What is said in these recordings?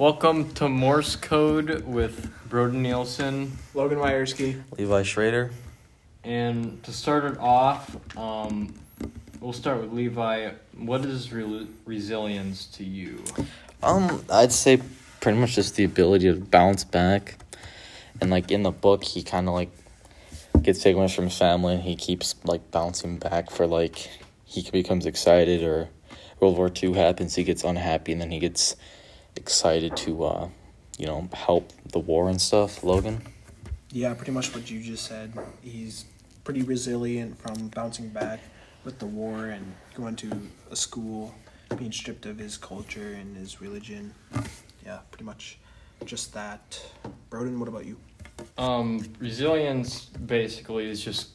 Welcome to Morse Code with Broden Nielsen. Logan Wierski. Levi Schrader. And to start it off, um, we'll start with Levi. What is re- resilience to you? Um, I'd say pretty much just the ability to bounce back. And like in the book, he kind of like gets taken away from his family, and he keeps like bouncing back for like he becomes excited, or World War II happens, he gets unhappy, and then he gets excited to, uh, you know, help the war and stuff. Logan. Yeah, pretty much what you just said. He's pretty resilient from bouncing back with the war and going to a school, being stripped of his culture and his religion. Yeah, pretty much just that. Broden, what about you? Um, resilience basically is just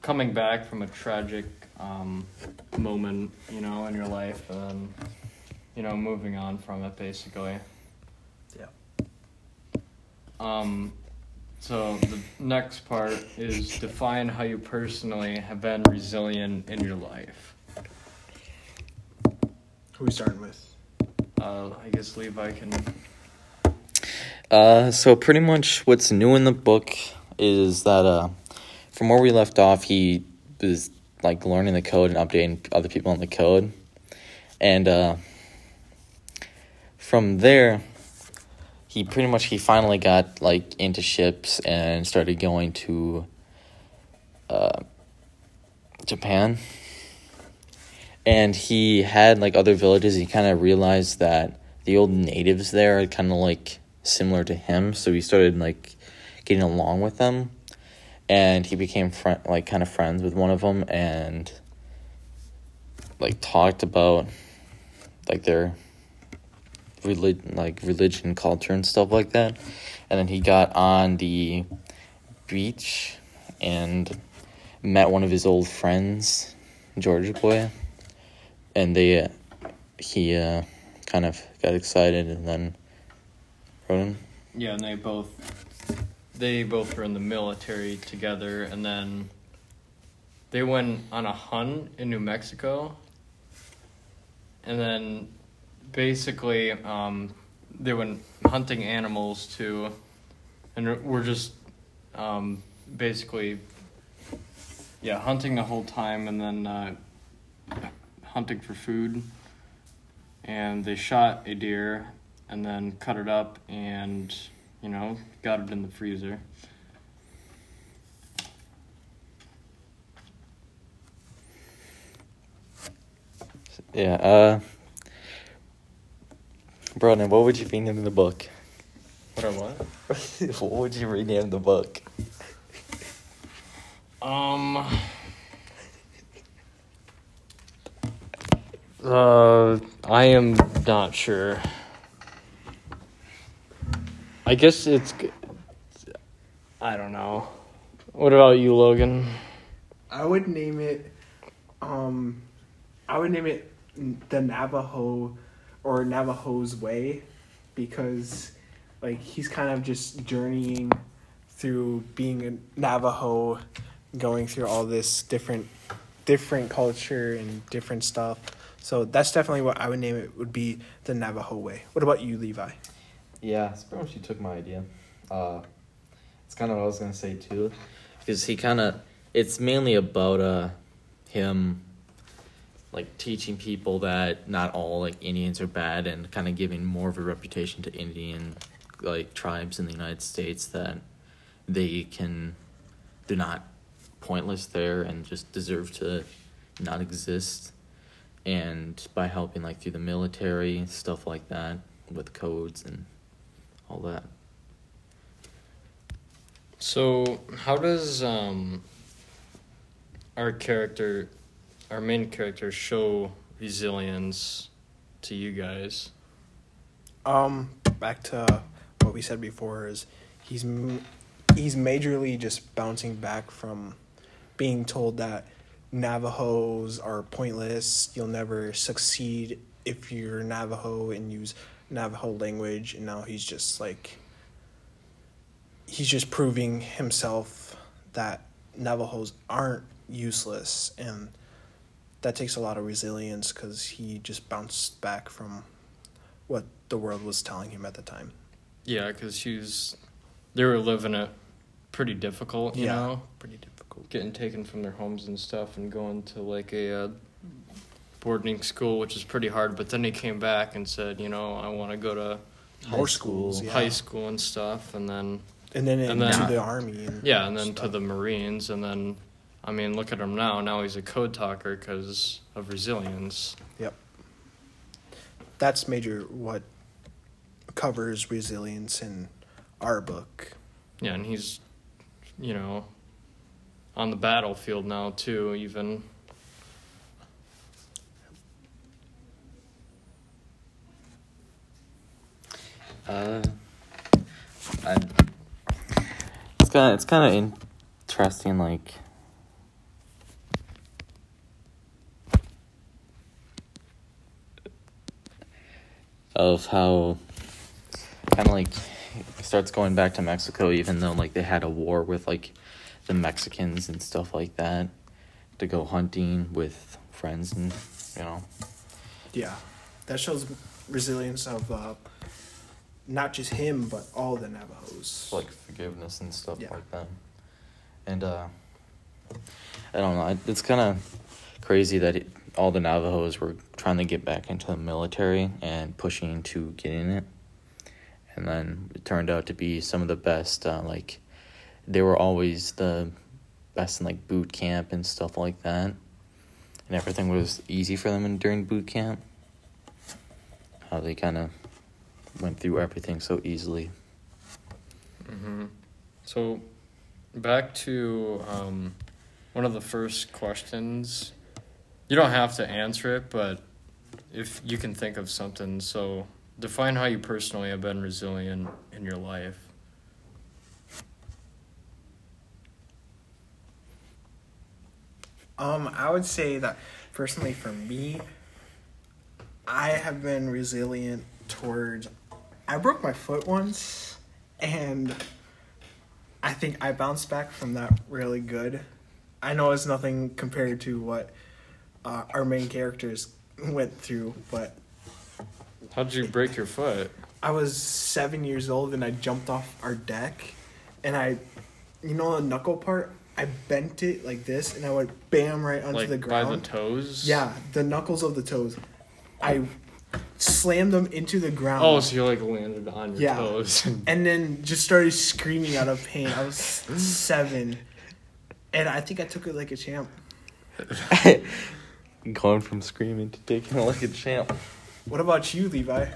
coming back from a tragic um, moment, you know, in your life, and you know, moving on from it, basically. Yeah. Um, so the next part is define how you personally have been resilient in your life. Who are we starting with? Uh, I guess Levi can. Uh, so pretty much what's new in the book is that uh, from where we left off, he was like learning the code and updating other people on the code, and uh, from there, he pretty much he finally got like into ships and started going to uh, Japan. And he had like other villages. He kind of realized that the old natives there are kind of like similar to him, so he started like getting along with them, and he became friend like kind of friends with one of them, and like talked about like their relig- like religion, culture, and stuff like that, and then he got on the beach and met one of his old friends, Georgia boy, and they uh, he uh, kind of got excited and then Ronan. Yeah, and they both they both were in the military together, and then they went on a hunt in New Mexico, and then basically um, they went hunting animals too, and we're just um, basically yeah hunting the whole time, and then uh, hunting for food, and they shot a deer and then cut it up and you know got it in the freezer. Yeah, uh Broden, what would you rename the book? what I what? what would you rename the book? Um. Uh, I am not sure. I guess it's. I don't know. What about you, Logan? I would name it. Um, I would name it the Navajo, or Navajo's Way, because, like, he's kind of just journeying through being a Navajo, going through all this different, different culture and different stuff. So that's definitely what I would name it. Would be the Navajo Way. What about you, Levi? Yeah, it's pretty much you took my idea. Uh, it's kind of what I was gonna say too, because he kind of it's mainly about uh him like teaching people that not all like Indians are bad and kind of giving more of a reputation to Indian like tribes in the United States that they can they're not pointless there and just deserve to not exist. And by helping like through the military stuff like that with codes and all that. So, how does um our character, our main character, show resilience to you guys? Um, back to what we said before is he's he's majorly just bouncing back from being told that Navajos are pointless. You'll never succeed if you're Navajo and use Navajo language. And now he's just like he's just proving himself that Navajos aren't useless, and that takes a lot of resilience because he just bounced back from what the world was telling him at the time. Yeah, because she's they were living it pretty difficult, you Yeah. know, Pretty difficult. getting taken from their homes and stuff, and going to like a uh, boarding school, which is pretty hard. But then he came back and said, you know, I want to go to High More school. schools, yeah. high school and stuff, and then And then And into then- the army. And yeah, and then to the Marines, and then I mean, look at him now. Now he's a code talker because of resilience. Yep. That's major what covers resilience in our book. Yeah, and he's, you know, on the battlefield now too. Even Uh, I, it's kind of it's kind of interesting, like. Of how, kind of like, starts going back to Mexico, even though like they had a war with like, the Mexicans and stuff like that, to go hunting with friends and you know. Yeah. That shows resilience of uh, not just him, but all the Navajos. like forgiveness and stuff Yeah. like that. And uh, I don't know. It's kind of crazy that it, all the Navajos were trying to get back into the military and pushing to get in it, and then it turned out to be some of the best. Uh, like they were always the best in like boot camp and stuff like that, and everything was easy for them in, during boot camp. How they kind of went through everything so easily. hmm So, back to um, one of the first questions. You don't have to answer it, but if you can think of something, so define how you personally have been resilient in your life. Um, I would say that personally for me, I have been resilient towards. I broke my foot once, and I think I bounced back from that really good. I know it's nothing compared to what uh, our main characters went through, but How'd you break your foot? I was seven years old and I jumped off our deck, and I, you know, the knuckle part. I bent it like this, and I went bam right onto like the ground. by the toes? Yeah, the knuckles of the toes. I slammed them into the ground. Oh, so you like landed on your Yeah. toes. and then just started screaming out of pain. I was seven, and I think I took it like a champ. Going from screaming to taking it like a champ. What about you, Levi?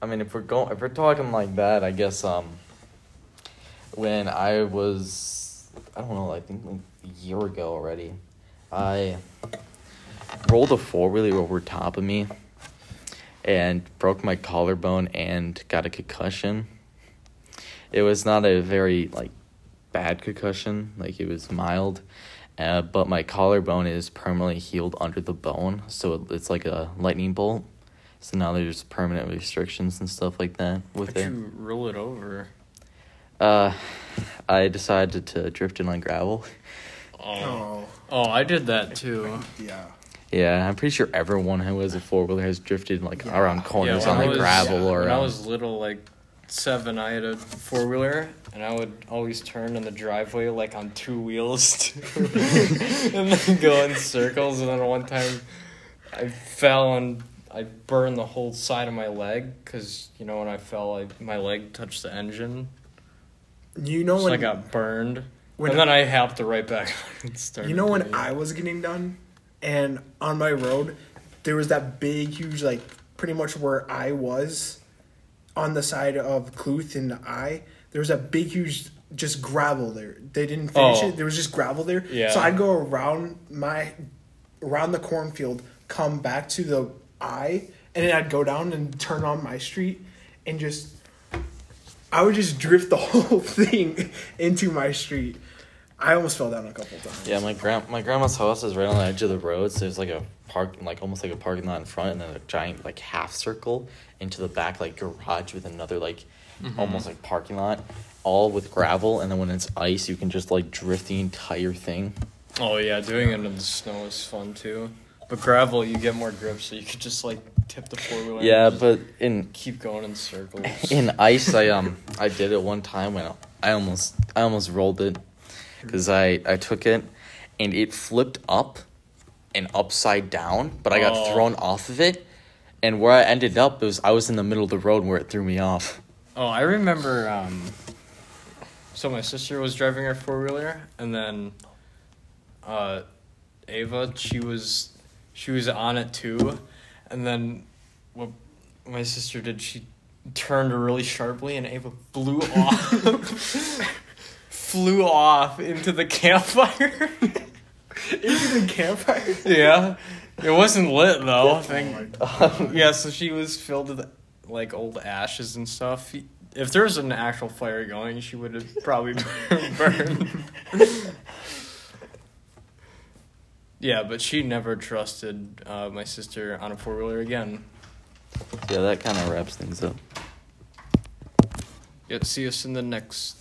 I mean, if we're going, if we're talking like that, I guess um, when I was, I don't know, I think like a year ago already, I rolled a four wheeler over top of me, and broke my collarbone and got a concussion. It was not a very like bad concussion, like it was mild. Uh, but my collarbone is permanently healed under the bone, so it, it's like a lightning bolt. So now there's permanent restrictions and stuff like that with How'd it. you roll it over? Uh, I decided to drift in on gravel. Oh. oh, I did that too. yeah. Yeah, I'm pretty sure everyone who has a four wheeler has drifted like Yeah. around corners when on the was- gravel or when I um, was little, like seven, I had a four wheeler, and I would always turn in the driveway like on two wheels, and then go in circles. And then one time, I fell and I burned the whole side of my leg because you know when I fell, I, my leg touched the engine, You know so when I got burned. when and then I hopped it right back on and started. You know when it. I was getting done, and on my road, there was that big, huge, like pretty much where I was, on the side of Cluth and the I. There was a big, huge, just gravel there. They didn't finish Oh. it. There was just gravel there. Yeah. So I'd go around my, around the cornfield, come back to the I, and then I'd go down and turn on my street, and just. I would just drift the whole thing into my street. I almost fell down a couple times. Yeah, my grand my grandma's house is right on the edge of the road, so there's like a park, like almost like a parking lot in front, and then a giant like half circle into the back like garage with another like almost like parking lot, all with gravel, and then when it's ice, you can just like drift the entire thing. Oh yeah, doing it in the snow is fun too. But gravel, you get more grip, so you could just like tip the four wheeler. Yeah, but in keep going in circles. in ice, I um I did it one time when I almost I almost rolled it because I I took it and it flipped up and upside down, but I got Oh. thrown off of it. And where I ended up was I was in the middle of the road where it threw me off. Oh, I remember. Um, so my sister was driving her four wheeler, and then uh, Ava, she was she was on it too, and then what my sister did, she turned really sharply, and Ava blew off, flew off into the campfire. Into the campfire. yeah, it wasn't lit though. I. Oh my Yeah, so she was filled with like old ashes and stuff. If there was an actual fire going, she would have probably burned. yeah, but she never trusted uh, my sister on a four wheeler again. Yeah, that kind of wraps things up. Yet, see us in the next